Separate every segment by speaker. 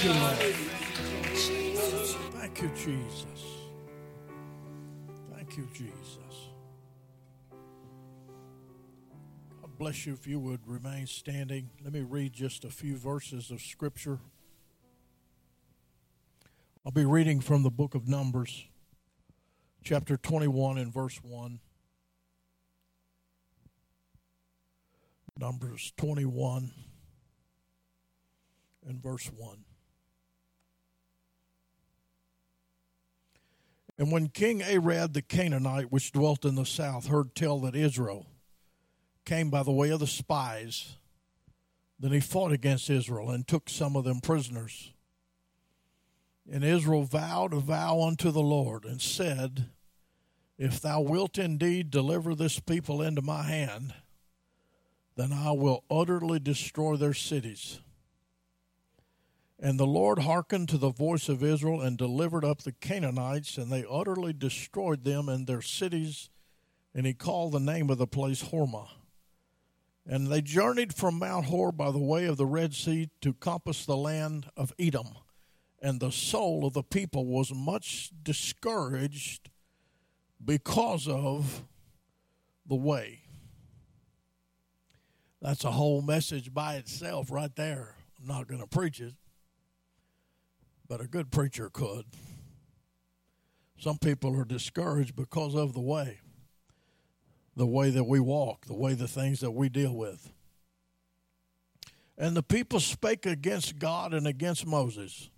Speaker 1: Thank you, Thank you, Jesus. Thank you, Jesus. God bless you if you would remain standing. Let me read just a few verses of Scripture. I'll be reading from the book of Numbers, chapter 21, and verse 1. Numbers 21 and verse 1. And when King Arad the Canaanite, which dwelt in the south, heard tell that Israel came by the way of the spies, then he fought against Israel and took some of them prisoners. And Israel vowed a vow unto the Lord and said, If thou wilt indeed deliver this people into my hand, then I will utterly destroy their cities and the Lord hearkened to the voice of Israel and delivered up the Canaanites, and they utterly destroyed them and their cities. And he called the name of the place Hormah. And they journeyed from Mount Hor by the way of the Red Sea to compass the land of Edom. And the soul of the people was much discouraged because of the way. That's a whole message by itself, right there. I'm not going to preach it but a good preacher could. Some people are discouraged because of the way, the way that we walk, the way the things that we deal with. And the people spake against God and against Moses.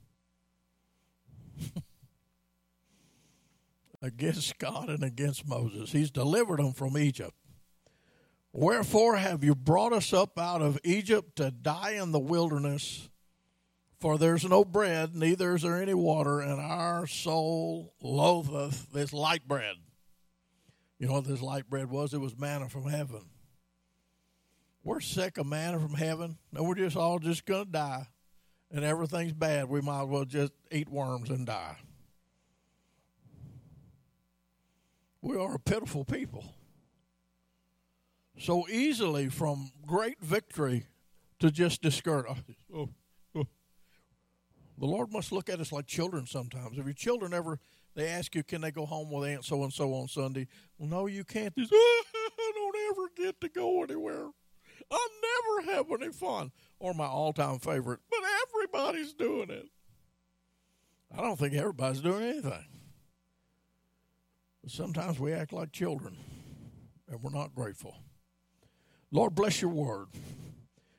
Speaker 1: against God and against Moses. He's delivered them from Egypt. Wherefore have you brought us up out of Egypt to die in the wilderness? For there's no bread, neither is there any water, and our soul loatheth this light bread. You know what this light bread was? It was manna from heaven. We're sick of manna from heaven, and we're just all just going to die, and everything's bad. We might as well just eat worms and die. We are a pitiful people. So easily from great victory to just discouragement. Oh, the Lord must look at us like children sometimes. If your children ever they ask you, can they go home with Aunt so and so on Sunday? Well, no, you can't. Just, I don't ever get to go anywhere. I never have any fun. Or my all time favorite, but everybody's doing it. I don't think everybody's doing anything. But sometimes we act like children and we're not grateful. Lord, bless your word.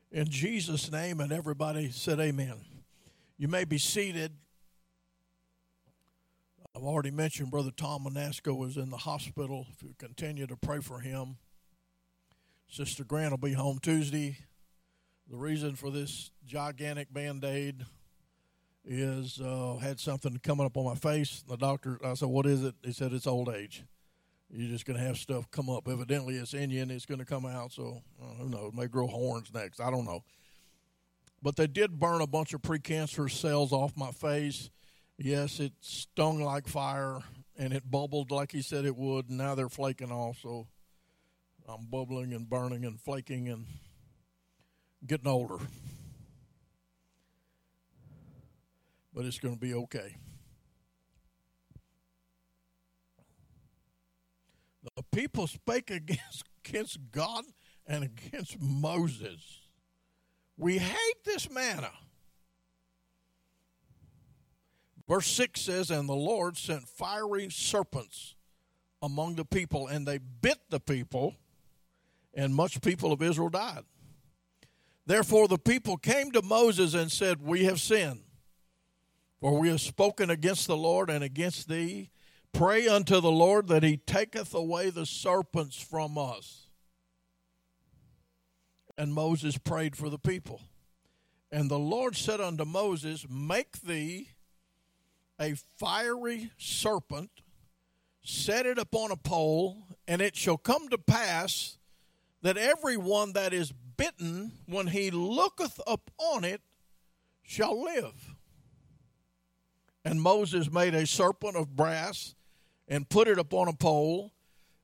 Speaker 1: In Jesus' name, and everybody said, Amen. You may be seated. I've already mentioned Brother Tom Manasco was in the hospital. If you continue to pray for him, Sister Grant will be home Tuesday. The reason for this gigantic band aid is uh, had something coming up on my face. The doctor, I said, "What is it?" He said, "It's old age. You're just going to have stuff come up. Evidently, it's in you, and it's going to come out. So uh, who knows? It may grow horns next. I don't know." but they did burn a bunch of precancerous cells off my face. Yes, it stung like fire and it bubbled like he said it would. And now they're flaking off, so I'm bubbling and burning and flaking and getting older. But it's going to be okay. The people spake against, against God and against Moses. We hate this manna. Verse 6 says, And the Lord sent fiery serpents among the people, and they bit the people, and much people of Israel died. Therefore, the people came to Moses and said, We have sinned, for we have spoken against the Lord and against thee. Pray unto the Lord that he taketh away the serpents from us. And Moses prayed for the people. And the Lord said unto Moses, Make thee a fiery serpent, set it upon a pole, and it shall come to pass that every one that is bitten, when he looketh upon it, shall live. And Moses made a serpent of brass and put it upon a pole,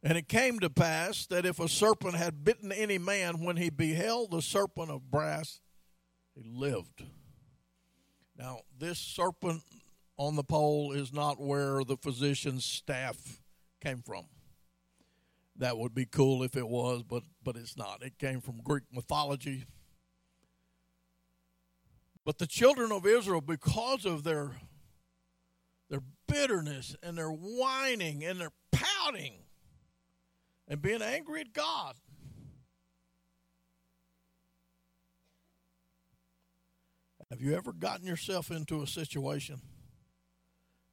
Speaker 1: and it came to pass that if a serpent had bitten any man, when he beheld the serpent of brass, he lived. Now, this serpent on the pole is not where the physician's staff came from. That would be cool if it was, but, but it's not. It came from Greek mythology. But the children of Israel, because of their, their bitterness and their whining and their pouting, and being angry at God. Have you ever gotten yourself into a situation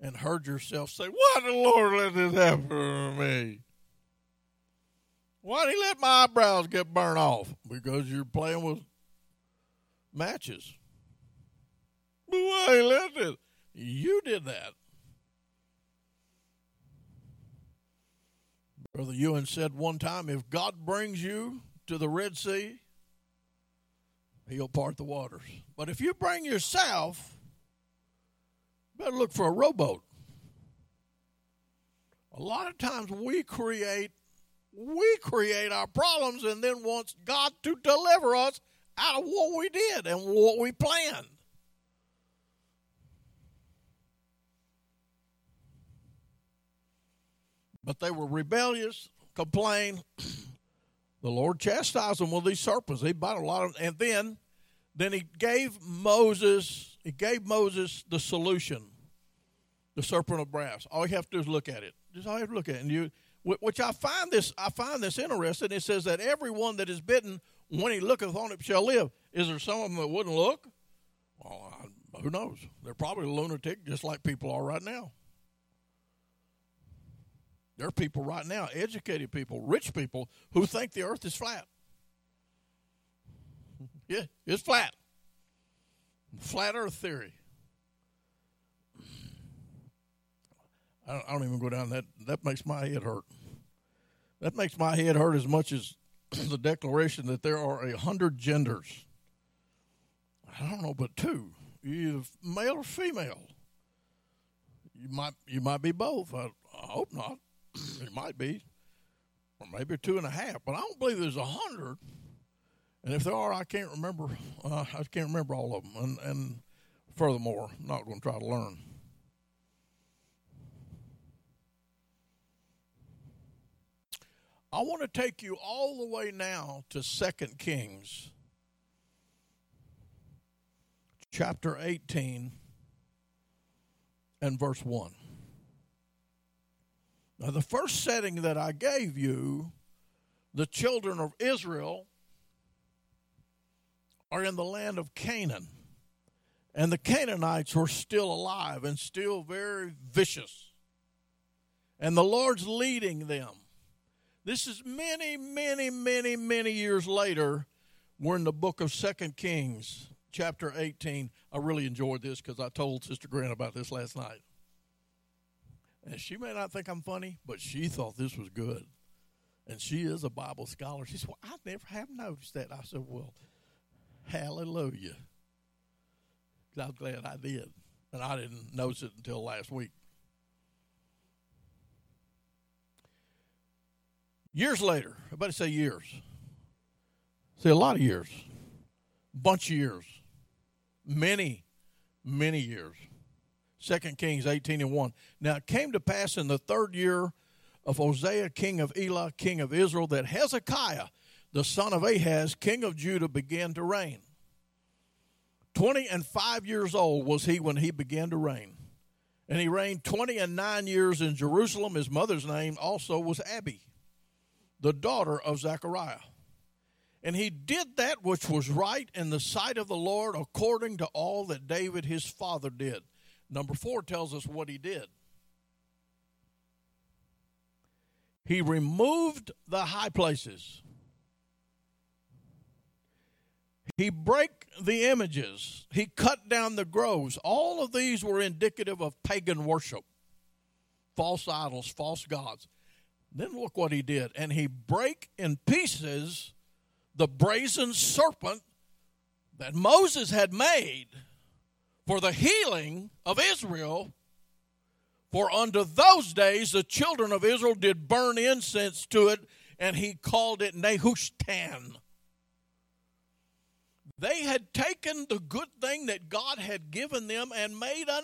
Speaker 1: and heard yourself say, Why the Lord let this happen to me? Why'd he let my eyebrows get burnt off? Because you're playing with matches. But why he let this? You did that. Brother Ewan said one time if God brings you to the Red Sea, he'll part the waters. But if you bring yourself, better look for a rowboat. A lot of times we create we create our problems and then wants God to deliver us out of what we did and what we planned. But they were rebellious, complained. the Lord chastised them with these serpents. He bought a lot of, and then, then he gave Moses. He gave Moses the solution, the serpent of brass. All you have to do is look at it. Just all you have to look at it, and you. Which I find this, I find this interesting. It says that everyone that is bitten, when he looketh on it, shall live. Is there some of them that wouldn't look? Well, I, who knows? They're probably lunatic, just like people are right now. There are people right now, educated people, rich people, who think the earth is flat. Yeah, it's flat. Flat earth theory. I don't, I don't even go down that. That makes my head hurt. That makes my head hurt as much as the declaration that there are a hundred genders. I don't know, but two, either male or female. You might you might be both. I, I hope not. it might be, or maybe two and a half. But I don't believe there's a hundred. And if there are, I can't remember. Uh, I can't remember all of them. And, and furthermore, I'm not going to try to learn. I want to take you all the way now to Second Kings chapter 18 and verse 1. Now, the first setting that I gave you, the children of Israel are in the land of Canaan. And the Canaanites were still alive and still very vicious. And the Lord's leading them. This is many, many, many, many years later. We're in the book of Second Kings, chapter 18. I really enjoyed this because I told Sister Grant about this last night. And she may not think I'm funny, but she thought this was good. And she is a Bible scholar. She said, Well, I never have noticed that. I said, Well, hallelujah. I'm glad I did. And I didn't notice it until last week. Years later, everybody say years. Say a lot of years, bunch of years, many, many years. 2 Kings 18 and 1. Now it came to pass in the third year of Hosea, king of Elah, king of Israel, that Hezekiah, the son of Ahaz, king of Judah, began to reign. Twenty and five years old was he when he began to reign. And he reigned twenty and nine years in Jerusalem. His mother's name also was Abi, the daughter of Zechariah. And he did that which was right in the sight of the Lord according to all that David his father did. Number four tells us what he did. He removed the high places. He broke the images. He cut down the groves. All of these were indicative of pagan worship, false idols, false gods. Then look what he did. And he broke in pieces the brazen serpent that Moses had made for the healing of Israel. For unto those days the children of Israel did burn incense to it, and he called it Nehushtan. They had taken the good thing that God had given them and made an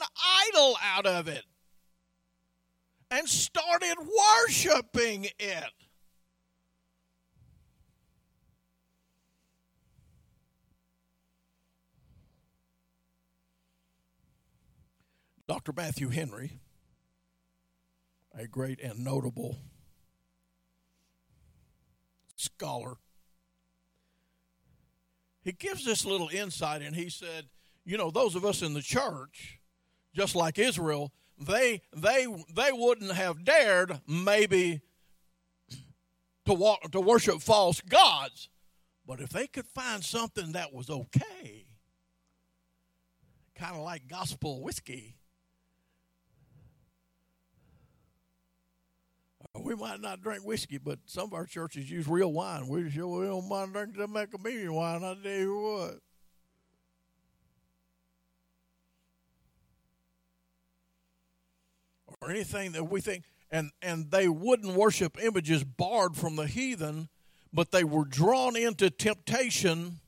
Speaker 1: idol out of it and started worshiping it. Dr. Matthew Henry, a great and notable scholar, he gives this little insight and he said, you know, those of us in the church, just like Israel, they they they wouldn't have dared maybe to walk to worship false gods. But if they could find something that was okay, kind of like gospel whiskey, we might not drink whiskey, but some of our churches use real wine. We sure we don't mind drinking the macadamia wine, I tell you what. Or anything that we think and and they wouldn't worship images barred from the heathen, but they were drawn into temptation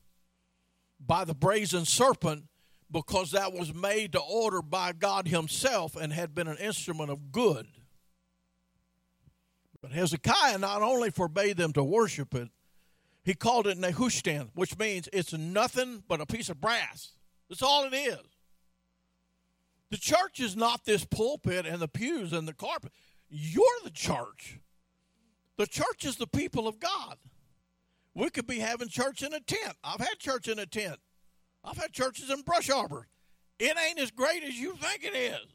Speaker 1: by the brazen serpent because that was made to order by God Himself and had been an instrument of good. But Hezekiah not only forbade them to worship it, he called it Nehushtan, which means it's nothing but a piece of brass. That's all it is. The church is not this pulpit and the pews and the carpet. You're the church. The church is the people of God. We could be having church in a tent. I've had church in a tent. I've had churches in brush arbor. It ain't as great as you think it is.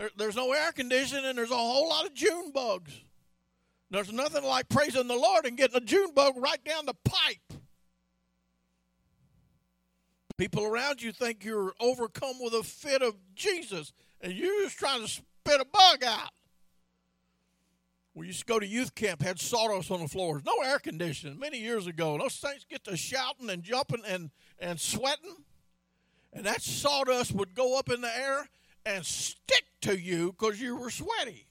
Speaker 1: There, there's no air conditioning. There's a whole lot of June bugs. There's nothing like praising the Lord and getting a June bug right down the pipe. People around you think you're overcome with a fit of Jesus, and you're just trying to spit a bug out. We used to go to youth camp, had sawdust on the floors, no air conditioning many years ago. Those things get to shouting and jumping and, and sweating. And that sawdust would go up in the air and stick to you because you were sweaty.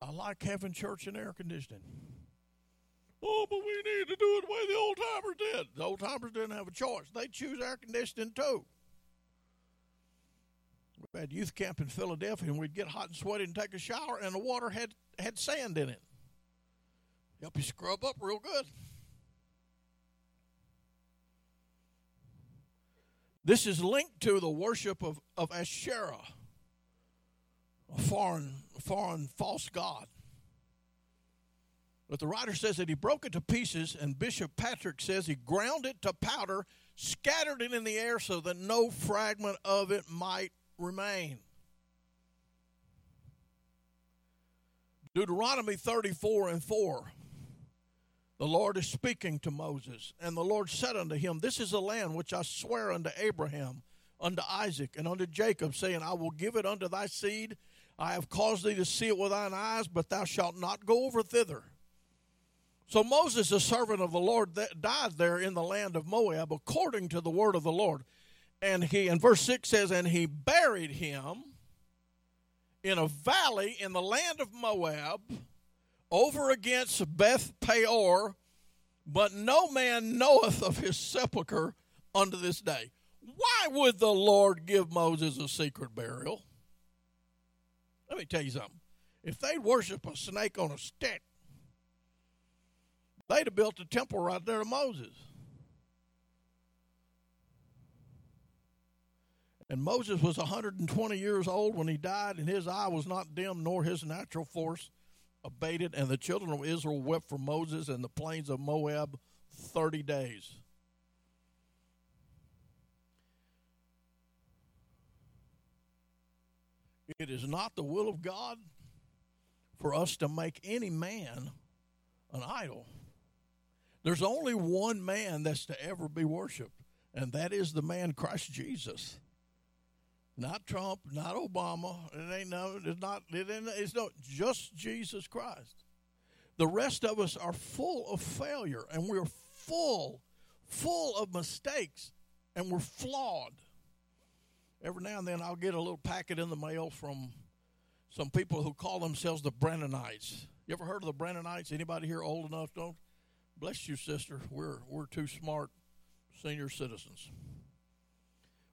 Speaker 1: I like having church in air conditioning. Oh, but we need to do it the way the old timers did. The old timers didn't have a choice. They choose air conditioning too. We had youth camp in Philadelphia, and we'd get hot and sweaty and take a shower, and the water had, had sand in it. Help you scrub up real good. This is linked to the worship of, of Asherah, a foreign, foreign false god. But the writer says that he broke it to pieces, and Bishop Patrick says he ground it to powder, scattered it in the air so that no fragment of it might remain. Deuteronomy 34 and 4. The Lord is speaking to Moses, and the Lord said unto him, This is a land which I swear unto Abraham, unto Isaac, and unto Jacob, saying, I will give it unto thy seed. I have caused thee to see it with thine eyes, but thou shalt not go over thither. So Moses, the servant of the Lord, died there in the land of Moab according to the word of the Lord. And he, in verse 6 says, And he buried him in a valley in the land of Moab over against Beth Peor, but no man knoweth of his sepulchre unto this day. Why would the Lord give Moses a secret burial? Let me tell you something. If they'd worship a snake on a stick, they'd have built a temple right there to Moses. And Moses was 120 years old when he died, and his eye was not dim, nor his natural force abated, and the children of Israel wept for Moses in the plains of Moab 30 days. It is not the will of God for us to make any man an idol. There's only one man that's to ever be worshiped, and that is the man Christ Jesus not Trump, not Obama. It ain't no, it's not, it ain't, it's no, just Jesus Christ. The rest of us are full of failure and we're full, full of mistakes and we're flawed. Every now and then I'll get a little packet in the mail from some people who call themselves the Branhamites. You ever heard of the Branhamites? Anybody here old enough? Don't bless you, sister. We're we're too smart senior citizens.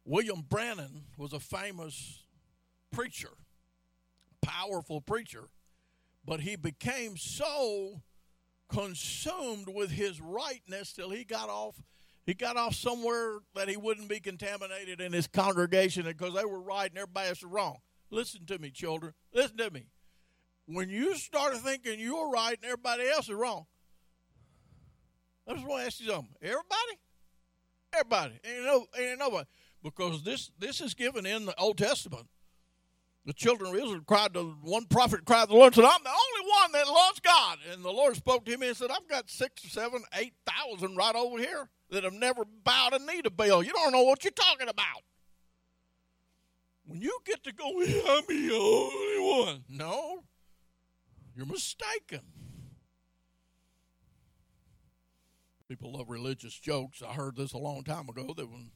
Speaker 1: William Branham was a famous preacher, powerful preacher, but he became so consumed with his rightness till he got off he got off somewhere that he wouldn't be contaminated in his congregation because they were right and everybody else was wrong. Listen to me, children. Listen to me. When you start thinking you're right and everybody else is wrong, I just want to ask you something. Everybody? Everybody. Ain't, no, ain't nobody because this this is given in the Old Testament. The children of Israel cried to one prophet cried to the Lord said, I'm the only one that loves God. And the Lord spoke to him and said, I've got six or seven, eight thousand right over here that have never bowed a knee to Baal. You don't know what you're talking about. When you get to go, I'm the only one. No, you're mistaken. People love religious jokes. I heard this a long time ago that when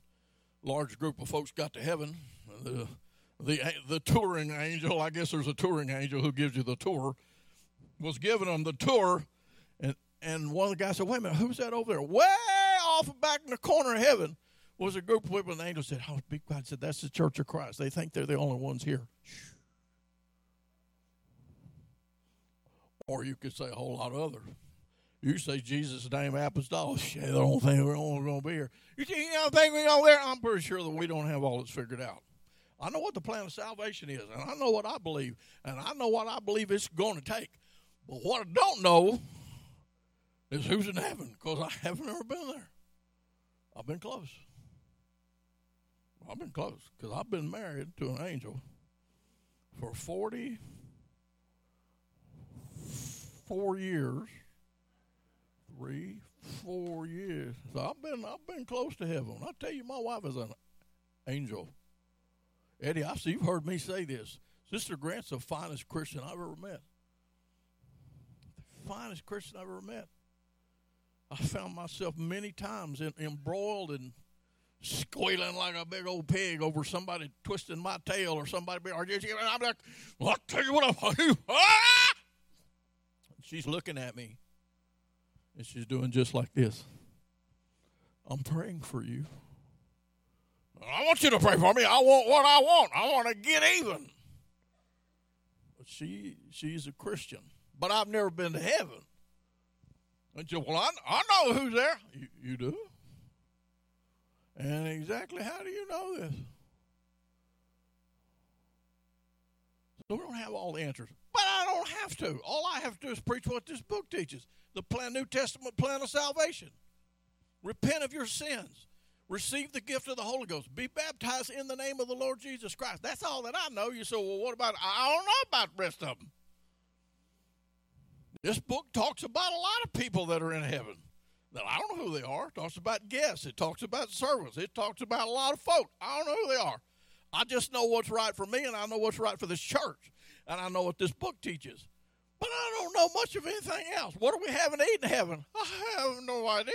Speaker 1: large group of folks got to heaven, the, the, the touring angel, I guess there's a touring angel who gives you the tour, was giving them the tour. And, and one of the guys said, Wait a minute, who's that over there? Way off back in the corner of heaven was a group of people. And the angel said, Oh, be quiet. said, That's the church of Christ. They think they're the only ones here. Or you could say a whole lot of others. You say Jesus' name, apostolic. the only thing we're going to be here. You think the only thing we're going to be here? I'm pretty sure that we don't have all this figured out. I know what the plan of salvation is, and I know what I believe, and I know what I believe it's going to take. But what I don't know is who's in heaven, because I haven't ever been there. I've been close. I've been close, because I've been married to an angel for 44 years three, four years. So I've been I've been close to heaven. I tell you, my wife is an angel. Eddie, I see you've heard me say this. Sister Grant's the finest Christian I've ever met. The finest Christian I've ever met. I found myself many times in, embroiled and squealing like a big old pig over somebody twisting my tail or somebody I'm like, well, I'll tell you what, I'm, ah! she's looking at me and she's doing just like this I'm praying for you. I want you to pray for me. I want what I want. I want to get even. But she she's a Christian, but I've never been to heaven. And she, well, I, I know who's there. You, you do. And exactly how do you know this? So we don't have all the answers, but I don't have to. All I have to do is preach what this book teaches the plan, New Testament plan of salvation. Repent of your sins. Receive the gift of the Holy Ghost. Be baptized in the name of the Lord Jesus Christ. That's all that I know. You say, well, what about? I don't know about the rest of them. This book talks about a lot of people that are in heaven. Now, I don't know who they are. It talks about guests. It talks about servants. It talks about a lot of folk. I don't know who they are. I just know what's right for me, and I know what's right for this church, and I know what this book teaches. But I don't know much of anything else. What do we have in heaven? I have no idea.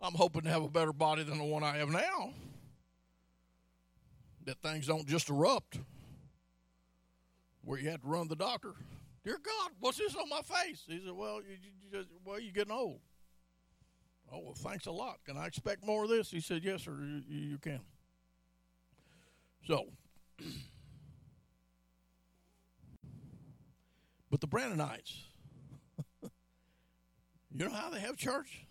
Speaker 1: I'm hoping to have a better body than the one I have now. That things don't just erupt where you have to run to the doctor. Dear God, what's this on my face? He said, Well, you, you just, well, you're getting old. Oh, well, thanks a lot. Can I expect more of this? He said, Yes, sir, you, you can. So But the Branhamites, you know how they have church?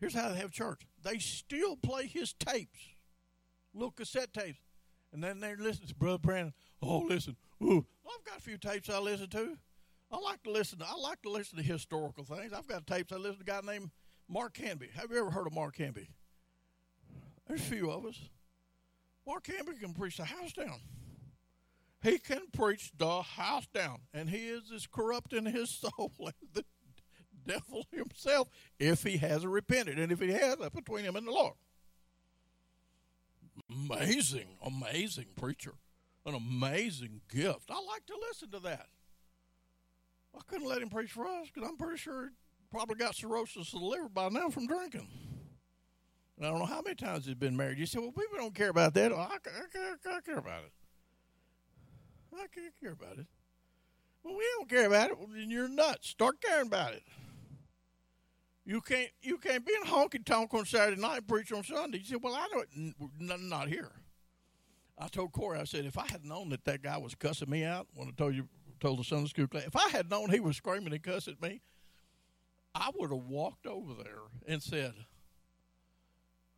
Speaker 1: Here's how they have church. They still play his tapes, little cassette tapes. And then they listen to Brother Branham. Oh, listen, ooh, I've got a few tapes I listen to. I like to listen. To, I like to listen to historical things. I've got tapes. I listen to a guy named Mark Canby. Have you ever heard of Mark Canby? There's a few of us. Mark Canby can preach the house down he can preach the house down, and he is as corrupt in his soul as the devil himself if he hasn't repented, and if he has, that's between him and the Lord. Amazing, amazing preacher, an amazing gift. I like to listen to that. I couldn't let him preach for us because I'm pretty sure he probably got cirrhosis of the liver by now from drinking. And I don't know how many times he's been married. You say, well, people don't care about that. I, I, I, I care about it. I can't care about it. Well, we don't care about it. Well, then you're nuts. Start caring about it. You can't you can't be in honky tonk on Saturday night and preach on Sunday. You say, well, I do not here. I told Corey, I said, if I had known that that guy was cussing me out when I told you told the Sunday school class, if I had known he was screaming and cussing at me, I would have walked over there and said,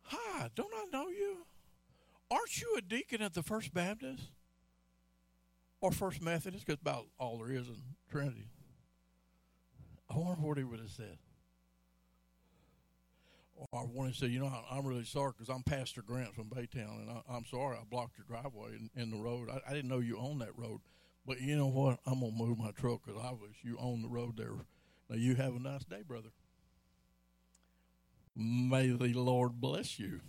Speaker 1: "Hi, don't I know you? Aren't you a deacon at the First Baptist?" or First Methodist, because about all there is in Trinity. I wonder what he would have said. Or to said, you know, I'm really sorry because I'm Pastor Grant from Baytown, and I, am sorry I blocked your driveway in the road. I, I, didn't know you owned that road, but you know what? I'm gonna move my truck because I wish you owned the road there. Now you have a nice day, brother. May the Lord bless you.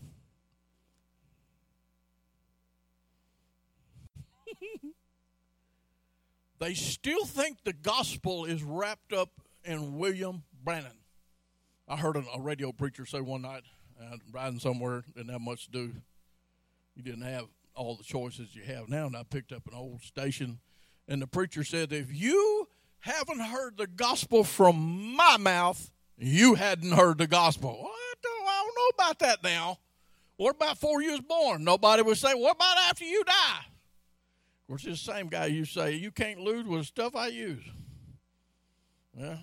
Speaker 1: They still think the gospel is wrapped up in William Branham. I heard a radio preacher say one night, uh, riding somewhere, didn't have much to do. You didn't have all the choices you have now. And I picked up an old station, and the preacher said, If you haven't heard the gospel from my mouth, you hadn't heard the gospel. I, don't, I don't know about that now. What about before you was born? Nobody would say, What about after you die? is the same guy you say, you can't lose with stuff I use. Yeah.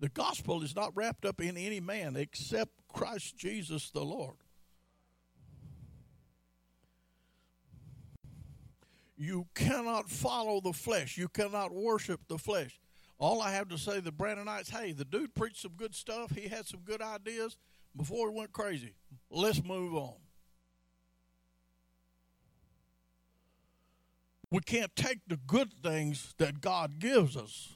Speaker 1: The gospel is not wrapped up in any man except Christ Jesus the Lord. You cannot follow the flesh. You cannot worship the flesh. All I have to say to the Branhamites, hey, the dude preached some good stuff. He had some good ideas before he went crazy. Let's move on. we can't take the good things that God gives us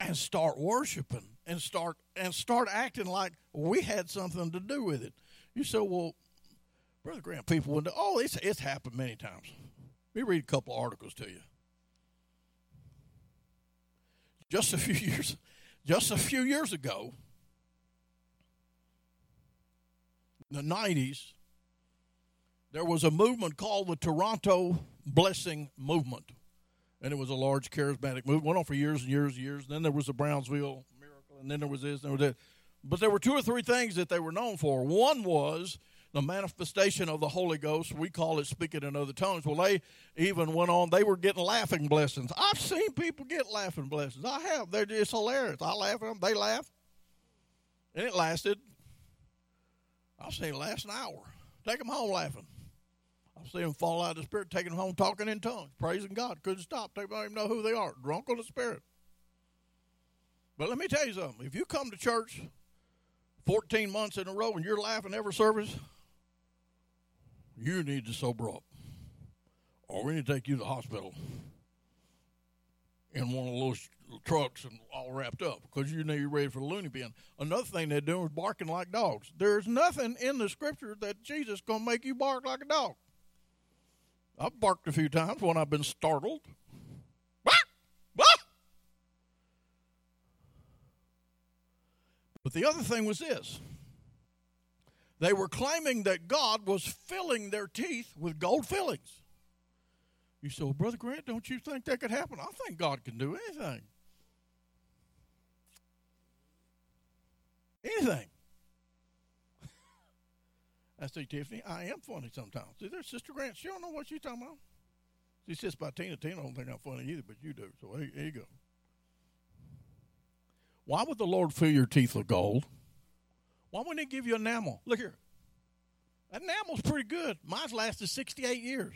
Speaker 1: and start worshiping and start and start acting like we had something to do with it. You say, well, Brother Grant, people would oh, it's it's happened many times. Let me read a couple articles to you. Just a few years just a few years ago, in the nineties, there was a movement called the Toronto Blessing Movement. And it was a large charismatic movement. Went on for years and years and years. And then there was the Brownsville miracle, and then there was this, and there was that. But there were two or three things that they were known for. One was the manifestation of the Holy Ghost. We call it speaking in other tongues. Well, they even went on, they were getting laughing blessings. I've seen people get laughing blessings. I have. They're just hilarious. I laugh at them, they laugh. And it lasted, I'll say, last an hour. Take them home laughing. I see them fall out of the spirit, taking home, talking in tongues, praising God. Couldn't stop. They don't even know who they are. Drunk on the spirit. But let me tell you something. If you come to church 14 months in a row and you're laughing every service, you need to sober up. Or we need to take you to the hospital in one of those trucks and all wrapped up because you know you're ready for the loony bin. Another thing they're doing is barking like dogs. There's nothing in the scripture that Jesus going to make you bark like a dog. I've barked a few times when I've been startled. But the other thing was this they were claiming that God was filling their teeth with gold fillings. You say, well, Brother Grant, don't you think that could happen? I think God can do anything. Anything. I say, Tiffany, I am funny sometimes. See, there's Sister Grant. She don't know what she's talking about. She sits by Tina. Tina don't think I'm funny either, but you do. So hey, there you go. Why would the Lord fill your teeth with gold? Why wouldn't He give you enamel? Look here. That enamel's pretty good. Mine's lasted 68 years.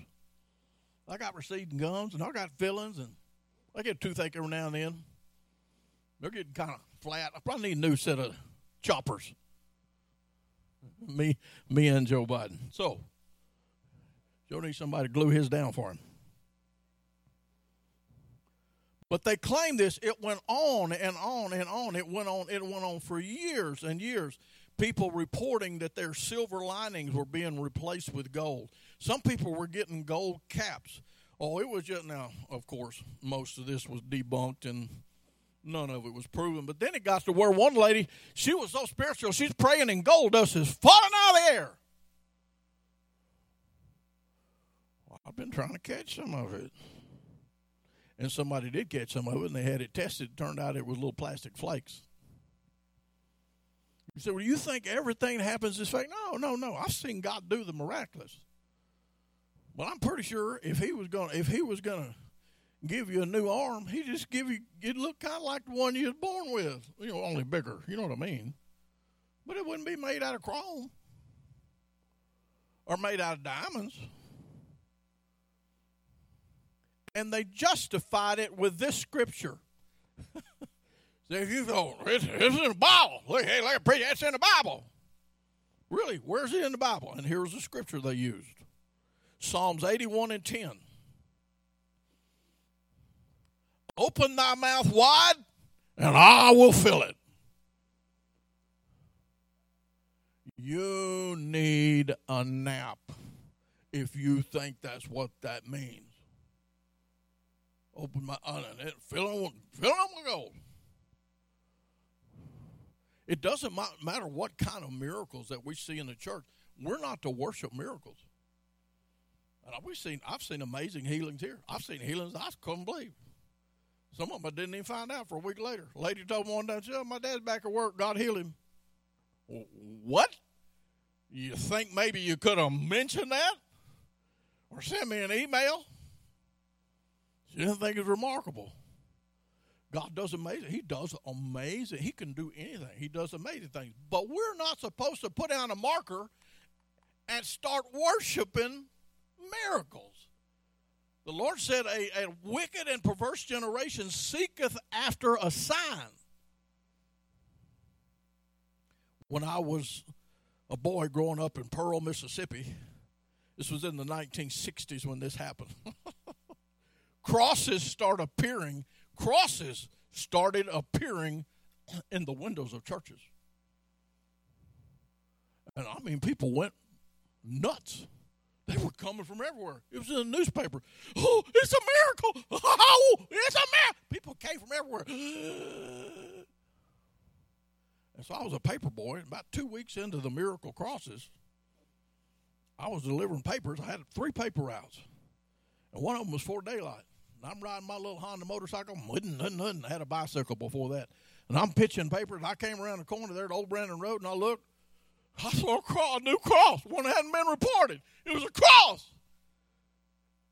Speaker 1: I got receding gums and I got fillings and I get a toothache every now and then. They're getting kind of flat. I probably need a new set of choppers me, me and Joe Biden. So, Joe needs somebody to glue his down for him. But they claim this. It went on and on and on. It went on. It went on for years and years. People reporting that their silver linings were being replaced with gold. Some people were getting gold caps. Oh, it was just now. Of course, most of this was debunked and None of it was proven. But then it got to where one lady, she was so spiritual, she's praying and gold dust is falling out of the air. Well, I've been trying to catch some of it. And somebody did catch some of it and they had it tested. It turned out it was little plastic flakes. You said, Well, you think everything that happens is fake? No, no, no. I've seen God do the miraculous. Well, I'm pretty sure if he was gonna if he was gonna give you a new arm. He just give you it look kind of like the one you was born with, you know, only bigger. You know what I mean? But it wouldn't be made out of chrome or made out of diamonds. And they justified it with this scripture. Say, you thought it's, it's in the Bible. Look, hey, look, pretty. That's in the Bible. Really, where's it in the Bible? And here's the scripture they used Psalms 81 and 10. Open thy mouth wide, and I will fill it. You need a nap if you think that's what that means. Open my eye uh, and it fill on, fill on with gold. It doesn't matter what kind of miracles that we see in the church. We're not to worship miracles. And we've seen, I've seen amazing healings here. I've seen healings I couldn't believe. Some of them I didn't even find out for a week later. lady told me one day, oh, my dad's back at work. God heal him. What? You think maybe you could have mentioned that? Or sent me an email? She didn't think it was remarkable. God does amazing. He does amazing. He can do anything. He does amazing things. But we're not supposed to put down a marker and start worshiping miracles. The Lord said, a, a wicked and perverse generation seeketh after a sign. When I was a boy growing up in Pearl, Mississippi, this was in the 1960s when this happened. crosses start appearing, crosses started appearing in the windows of churches. And I mean, people went nuts. They were coming from everywhere. It was in the newspaper. Oh, it's a miracle. Oh, it's a miracle. People came from everywhere. And so I was a paper boy. About two weeks into the miracle crosses, I was delivering papers. I had three paper routes. And one of them was for daylight. And I'm riding my little Honda motorcycle. Nothing, nothing, nothing. I had a bicycle before that. And I'm pitching papers. I came around the corner there at Old Brandon Road, and I looked, I saw a, cross, a new cross, one that hadn't been reported. It was a cross.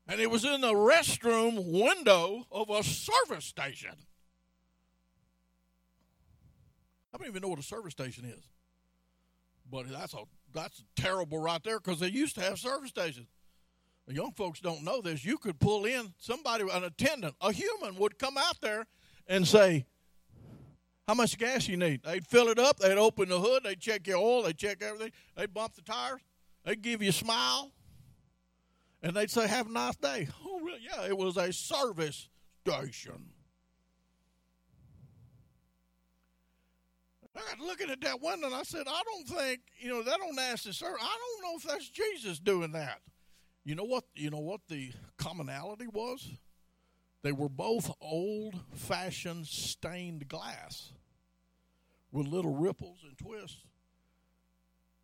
Speaker 1: And it was in the restroom window of a service station. I don't even know what a service station is. But that's a that's terrible right there because they used to have service stations. The young folks don't know this. You could pull in somebody, an attendant, a human would come out there and say, how much gas you need. They'd fill it up, they'd open the hood, they'd check your oil, they'd check everything, they'd bump the tires, they'd give you a smile, and they'd say, Have a nice day. Oh, really? Yeah, it was a service station. I got looking at that window and I said, I don't think, you know, that don't ask the service. I don't know if that's Jesus doing that. You know what you know what the commonality was? They were both old fashioned stained glass with little ripples and twists.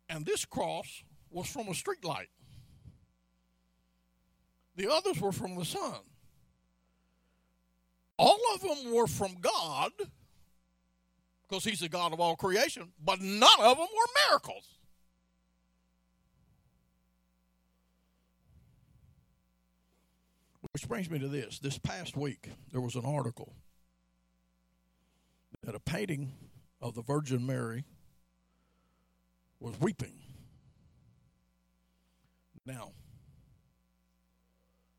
Speaker 1: And this cross was from a streetlight, the others were from the sun. All of them were from God because He's the God of all creation, but none of them were miracles. Which brings me to this. This past week, there was an article that a painting of the Virgin Mary was weeping. Now,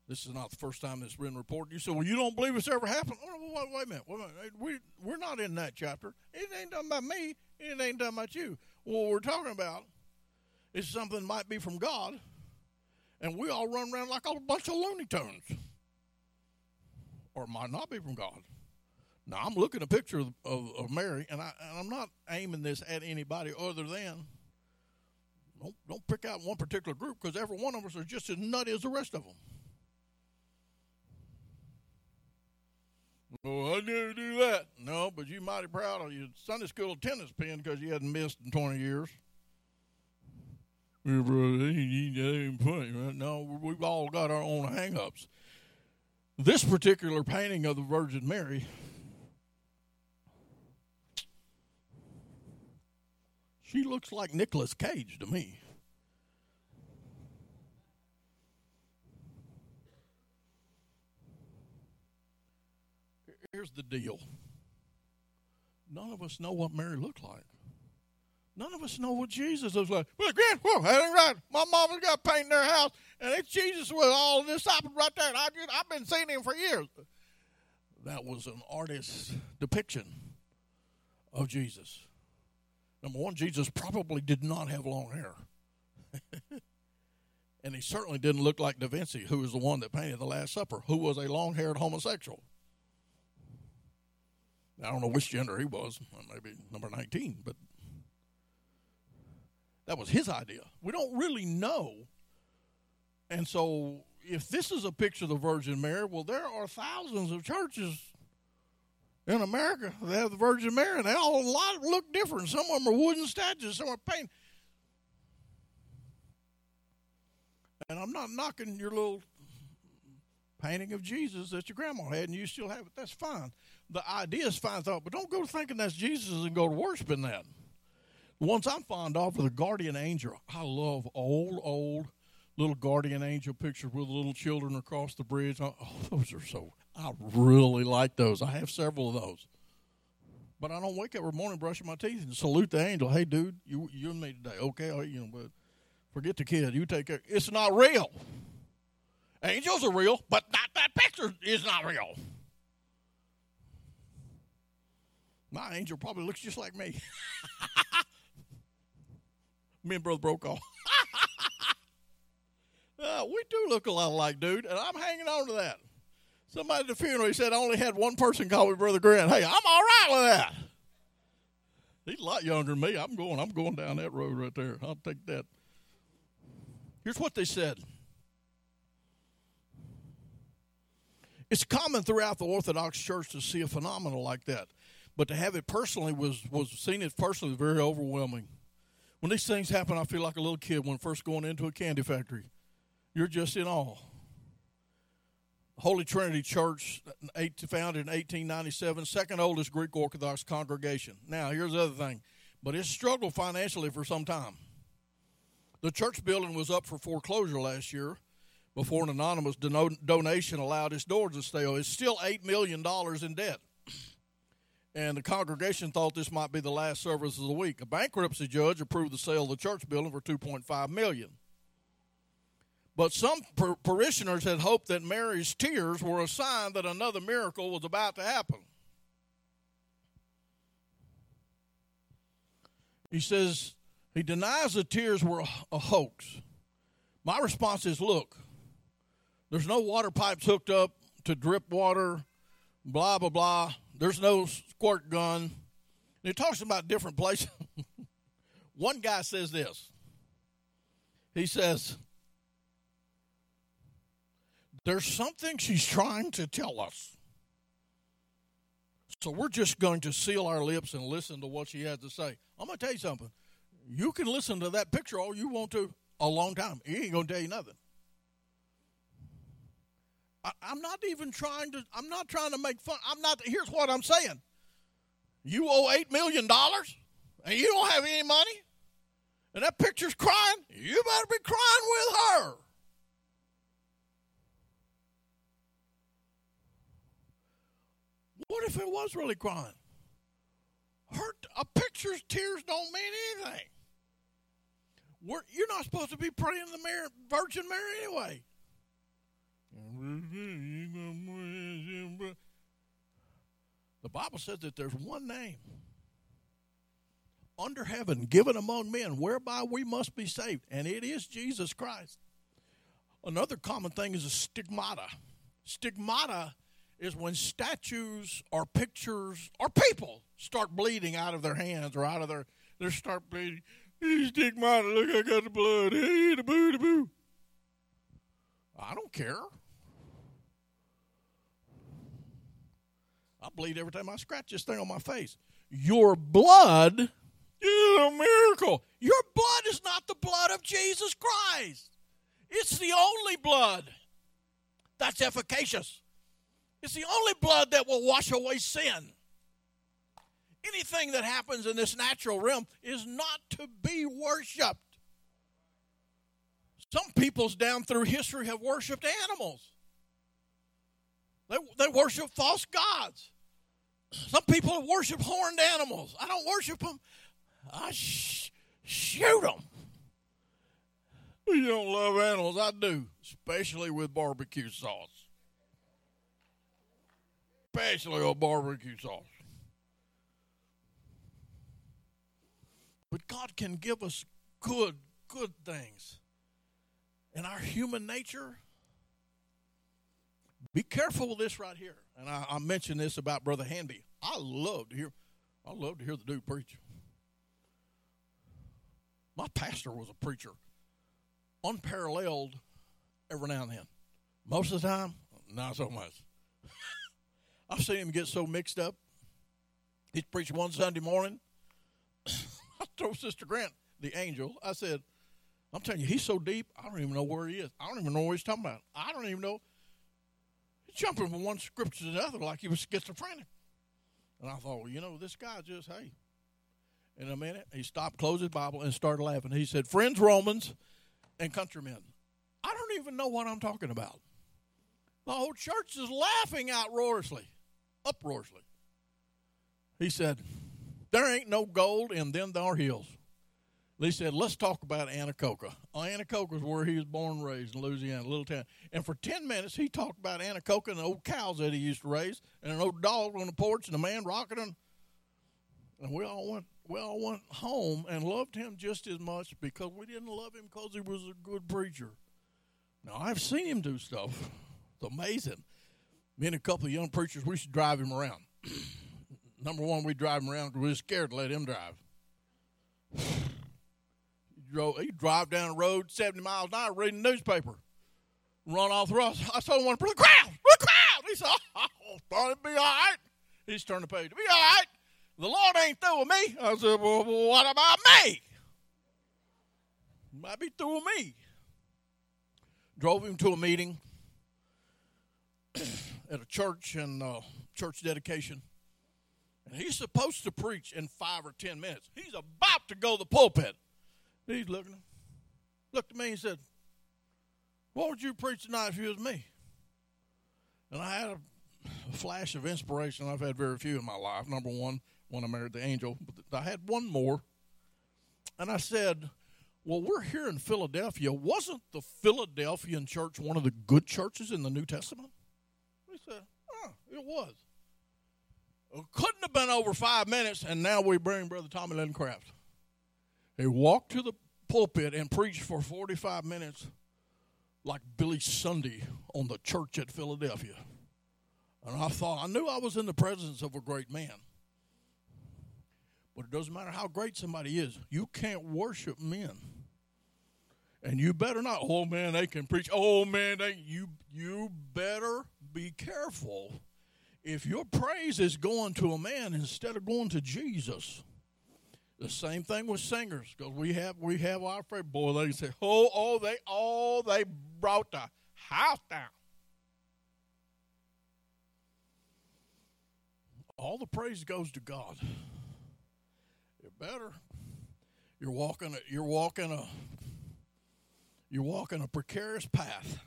Speaker 1: this is not the first time it's been reported. You say, well, you don't believe it's ever happened. Oh, wait, wait, a minute. Wait a minute. We, we're not in that chapter. It ain't done about me. It ain't done about you. What we're talking about is something that might be from God, and we all run around like a bunch of looney tunes or it might not be from God. Now I'm looking at a picture of, of, of Mary, and, I, and I'm not aiming this at anybody other than don't don't pick out one particular group because every one of us are just as nutty as the rest of them. Oh, I never do that. No, but you mighty proud of your Sunday school attendance pin because you hadn't missed in 20 years. Yeah, bro, that ain't, that ain't funny, right? No, we've all got our own hang-ups this particular painting of the Virgin Mary She looks like Nicolas Cage to me. Here's the deal. None of us know what Mary looked like. None of us know what Jesus was like. Well, Grant, whoa, that ain't right. My mama's got paint in her house. And it's Jesus with all this happened right there, and I just, I've been seeing him for years. That was an artist's depiction of Jesus. Number one, Jesus probably did not have long hair. and he certainly didn't look like Da Vinci, who was the one that painted The Last Supper, who was a long haired homosexual. I don't know which gender he was, maybe number 19, but that was his idea. We don't really know and so, if this is a picture of the Virgin Mary, well, there are thousands of churches in America that have the Virgin Mary, and they all a lot look different. Some of them are wooden statues, some are painted. And I'm not knocking your little painting of Jesus that your grandma had, and you still have it. That's fine. The idea is fine thought, but don't go thinking that's Jesus and go to worshiping that. The ones I'm fond of are the guardian angel. I love old, old little guardian angel pictures with little children across the bridge. Oh, oh, those are so, I really like those. I have several of those. But I don't wake up every morning brushing my teeth and salute the angel. Hey, dude, you you and me today, okay? Oh, you know, but forget the kid. You take care. It's not real. Angels are real, but not that picture is not real. My angel probably looks just like me. me and Brother Brokaw. look a lot alike, dude, and I'm hanging on to that. Somebody at the funeral he said I only had one person call me Brother Grant. Hey, I'm all right with that. He's a lot younger than me. I'm going, I'm going down that road right there. I'll take that. Here's what they said. It's common throughout the Orthodox Church to see a phenomenon like that, but to have it personally was was seeing it personally very overwhelming. When these things happen, I feel like a little kid when first going into a candy factory. You're just in awe. Holy Trinity Church, founded in 1897, second oldest Greek Orthodox congregation. Now, here's the other thing, but it struggled financially for some time. The church building was up for foreclosure last year before an anonymous donation allowed its doors to stay open. It's still $8 million in debt. And the congregation thought this might be the last service of the week. A bankruptcy judge approved the sale of the church building for $2.5 million. But some par- parishioners had hoped that Mary's tears were a sign that another miracle was about to happen. He says, he denies the tears were a hoax. My response is look, there's no water pipes hooked up to drip water, blah, blah, blah. There's no squirt gun. And talks about different places. One guy says this. He says, there's something she's trying to tell us. So we're just going to seal our lips and listen to what she has to say. I'm going to tell you something. You can listen to that picture all you want to a long time. He ain't going to tell you nothing. I, I'm not even trying to, I'm not trying to make fun. I'm not, here's what I'm saying. You owe $8 million and you don't have any money and that picture's crying. You better be crying with her. What if it was really crying? Her, a picture's tears don't mean anything. We're, you're not supposed to be praying to the Mary, Virgin Mary anyway. The Bible says that there's one name under heaven given among men whereby we must be saved, and it is Jesus Christ. Another common thing is a stigmata. Stigmata is when statues or pictures or people start bleeding out of their hands or out of their they start bleeding. He's Dick my Look, I got the blood. Hey, the boo, the boo. I don't care. I bleed every time I scratch this thing on my face. Your blood is a miracle. Your blood is not the blood of Jesus Christ. It's the only blood that's efficacious. It's the only blood that will wash away sin. Anything that happens in this natural realm is not to be worshiped. Some peoples down through history have worshiped animals. They, they worship false gods. Some people worship horned animals. I don't worship them. I sh- shoot them. You don't love animals. I do, especially with barbecue sauce especially on barbecue sauce. But God can give us good, good things. And our human nature, be careful with this right here. And I, I mentioned this about Brother Hanby. I love to hear, I love to hear the dude preach. My pastor was a preacher, unparalleled every now and then. Most of the time, not so much. I've seen him get so mixed up. He's preached one Sunday morning. I told Sister Grant, the angel, I said, I'm telling you, he's so deep, I don't even know where he is. I don't even know what he's talking about. I don't even know. He's jumping from one scripture to another like he was schizophrenic. And I thought, well, you know, this guy just, hey. In a minute, he stopped, closed his Bible, and started laughing. He said, Friends, Romans, and countrymen, I don't even know what I'm talking about. The whole church is laughing outroariously uproariously. He said, There ain't no gold in them thar hills. He said, Let's talk about Anacoco. Anacoco is where he was born and raised in Louisiana, little town. And for 10 minutes, he talked about Anacoco and the old cows that he used to raise, and an old dog on the porch, and a man rocking him. And we all went we all went home and loved him just as much because we didn't love him because he was a good preacher. Now I've seen him do stuff. It's amazing me and a couple of young preachers, we should drive him around. Number one, we drive him around because we are scared to let him drive. he, drove, he drive down the road 70 miles an hour reading the newspaper. Run off the road. I saw one, brother, crowd, the crowd. He said, oh, oh thought it would be all right. He's turned the page. It'll be all right. The Lord ain't through with me. I said, well, what about me? Might be through with me. Drove him to a meeting. at a church and uh, church dedication, and he's supposed to preach in five or ten minutes. He's about to go to the pulpit. he's looking, looked at me and said, "What would you preach tonight if you was me?" And I had a, a flash of inspiration. I've had very few in my life. Number one, when I married the angel, but I had one more, and I said. Well, we're here in Philadelphia. Wasn't the Philadelphian church one of the good churches in the New Testament? it was. It couldn't have been over five minutes, and now we bring Brother Tommy Lindcraft. He walked to the pulpit and preached for 45 minutes like Billy Sunday on the church at Philadelphia. And I thought, I knew I was in the presence of a great man. But it doesn't matter how great somebody is, you can't worship men. And you better not, oh man, they can preach. Oh man, they, you, you better be careful if your praise is going to a man instead of going to Jesus, the same thing with singers, because we have we have our favorite boy. They say, "Oh, oh, they, oh, they brought the house down." All the praise goes to God. You're better. You're walking. A, you're walking a. You're walking a precarious path.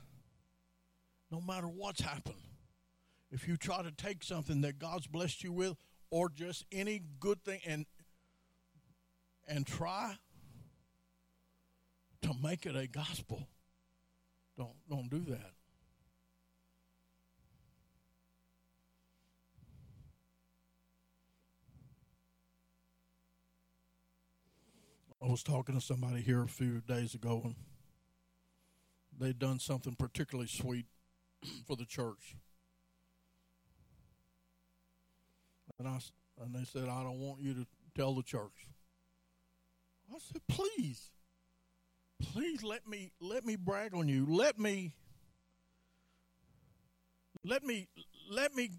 Speaker 1: No matter what's happened if you try to take something that God's blessed you with or just any good thing and and try to make it a gospel. Don't don't do that. I was talking to somebody here a few days ago and they'd done something particularly sweet for the church. And I and they said, I don't want you to tell the church. I said, please, please let me let me brag on you. Let me let me let me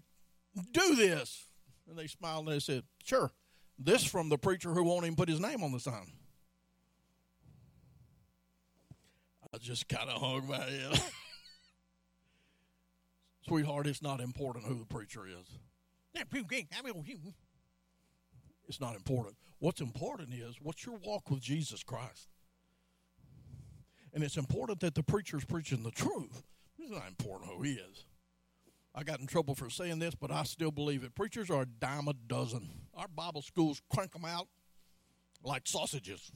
Speaker 1: do this. And they smiled and they said, Sure, this from the preacher who won't even put his name on the sign. I just kind of hung my head. Sweetheart, it's not important who the preacher is. It's not important. What's important is what's your walk with Jesus Christ? And it's important that the preacher's preaching the truth. It's not important who he is. I got in trouble for saying this, but I still believe it. Preachers are a dime a dozen. Our Bible schools crank them out like sausages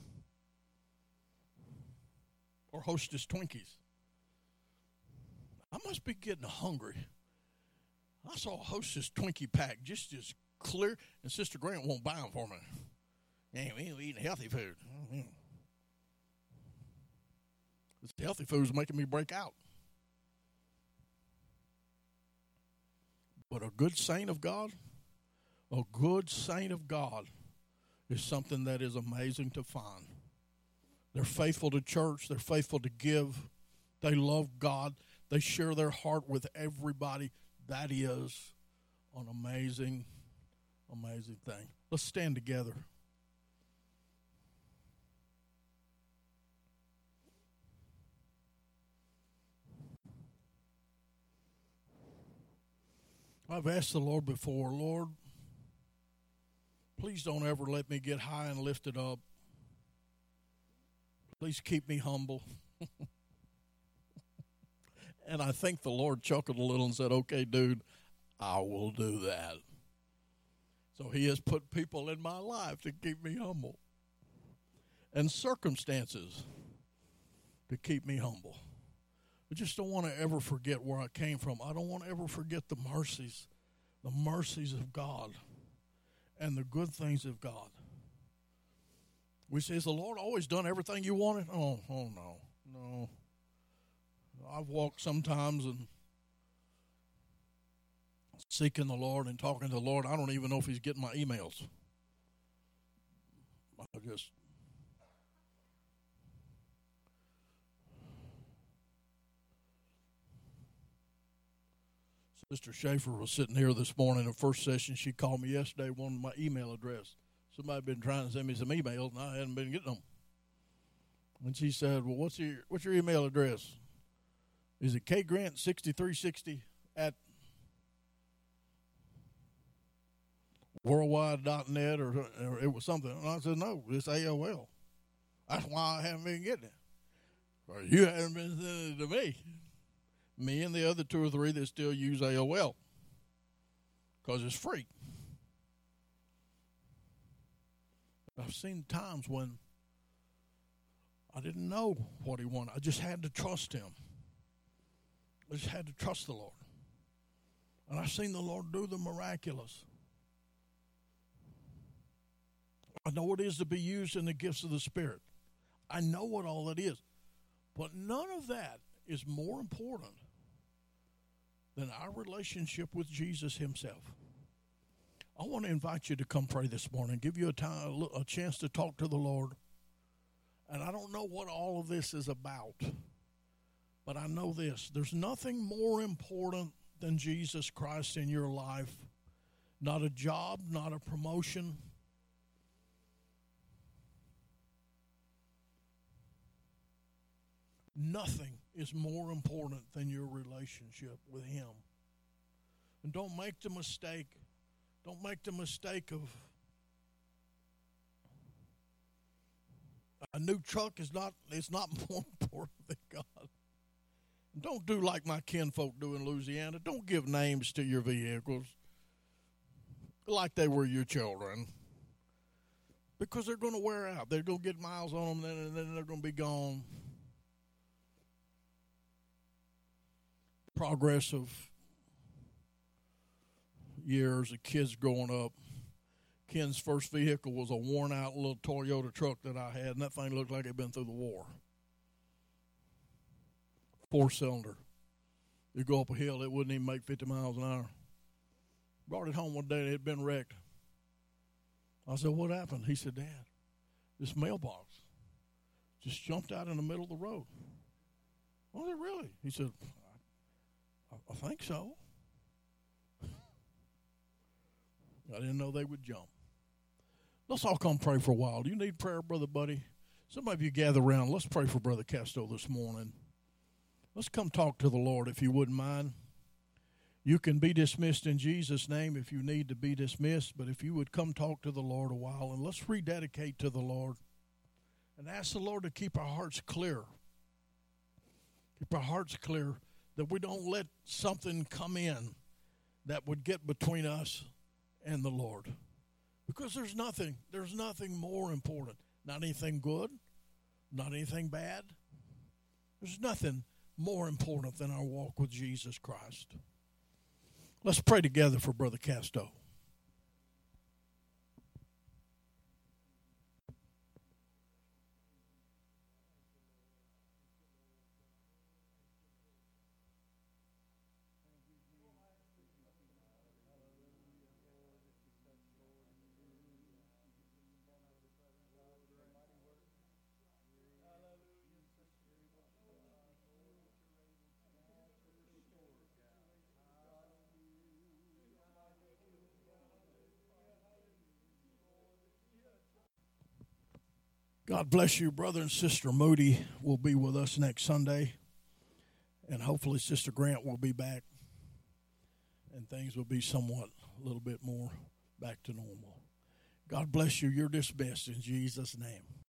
Speaker 1: or hostess Twinkies. I must be getting hungry. I saw a Hostess Twinkie pack just as clear, and Sister Grant won't buy them for me. Man, we ain't eating healthy food. Mm-hmm. This healthy food is making me break out. But a good saint of God, a good saint of God is something that is amazing to find. They're faithful to church, they're faithful to give, they love God, they share their heart with everybody that is an amazing, amazing thing. Let's stand together. I've asked the Lord before, Lord, please don't ever let me get high and lifted up. Please keep me humble. And I think the Lord chuckled a little and said, Okay, dude, I will do that. So he has put people in my life to keep me humble and circumstances to keep me humble. I just don't want to ever forget where I came from. I don't want to ever forget the mercies, the mercies of God and the good things of God. We say, Is the Lord always done everything you wanted? Oh, oh no, no. I've walked sometimes and seeking the Lord and talking to the Lord. I don't even know if He's getting my emails. I just. Sister Schaefer was sitting here this morning in first session. She called me yesterday, wanted my email address. Somebody had been trying to send me some emails, and I hadn't been getting them. And she said, "Well, what's your what's your email address?" Is it K Grant 6360 at worldwide.net or, or it was something? And I said, no, it's AOL. That's why I haven't been getting it. Or you haven't been sending it to me. Me and the other two or three that still use AOL because it's free. I've seen times when I didn't know what he wanted, I just had to trust him. I just had to trust the Lord. And I've seen the Lord do the miraculous. I know what it is to be used in the gifts of the Spirit. I know what all that is. But none of that is more important than our relationship with Jesus Himself. I want to invite you to come pray this morning, give you a, time, a chance to talk to the Lord. And I don't know what all of this is about. But I know this there's nothing more important than Jesus Christ in your life. Not a job, not a promotion. Nothing is more important than your relationship with Him. And don't make the mistake. Don't make the mistake of a new truck is not it's not more important than God. Don't do like my kinfolk do in Louisiana. Don't give names to your vehicles like they were your children because they're going to wear out. They're going to get miles on them and then they're going to be gone. Progressive years of kids growing up. Ken's first vehicle was a worn out little Toyota truck that I had, and that thing looked like it had been through the war four cylinder. You go up a hill, it wouldn't even make 50 miles an hour. Brought it home one day, and it had been wrecked. I said, What happened? He said, Dad, this mailbox just jumped out in the middle of the road. Was it really? He said, I, I think so. I didn't know they would jump. Let's all come pray for a while. Do you need prayer, Brother Buddy? Some of you gather around. Let's pray for Brother Casto this morning. Let's come talk to the Lord if you wouldn't mind. You can be dismissed in Jesus' name if you need to be dismissed, but if you would come talk to the Lord a while and let's rededicate to the Lord and ask the Lord to keep our hearts clear. Keep our hearts clear that we don't let something come in that would get between us and the Lord. Because there's nothing, there's nothing more important. Not anything good, not anything bad. There's nothing more important than our walk with Jesus Christ. Let's pray together for Brother Casto. God bless you. Brother and Sister Moody will be with us next Sunday. And hopefully, Sister Grant will be back. And things will be somewhat a little bit more back to normal. God bless you. You're dismissed in Jesus' name.